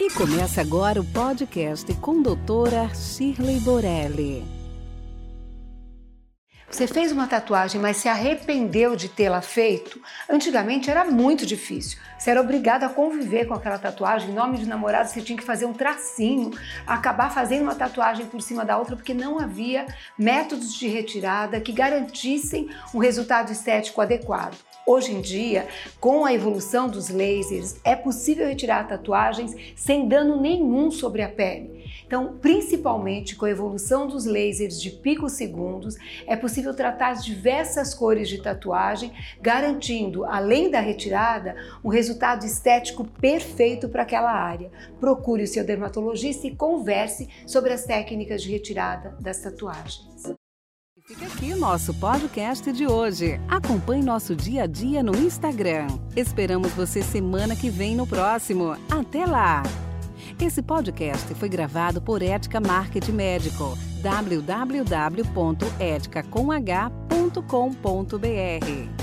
E começa agora o podcast com doutora Shirley Borelli. Você fez uma tatuagem, mas se arrependeu de tê-la feito? Antigamente era muito difícil. Você era obrigado a conviver com aquela tatuagem. Em nome de namorado, você tinha que fazer um tracinho, acabar fazendo uma tatuagem por cima da outra, porque não havia métodos de retirada que garantissem um resultado estético adequado. Hoje em dia, com a evolução dos lasers, é possível retirar tatuagens sem dano nenhum sobre a pele. Então, principalmente com a evolução dos lasers de picosegundos, é possível tratar diversas cores de tatuagem, garantindo, além da retirada, um resultado estético perfeito para aquela área. Procure o seu dermatologista e converse sobre as técnicas de retirada das tatuagens. Fica aqui o nosso podcast de hoje. Acompanhe nosso dia a dia no Instagram. Esperamos você semana que vem no próximo. Até lá! Esse podcast foi gravado por Ética Marketing Médico. www.eticacomh.com.br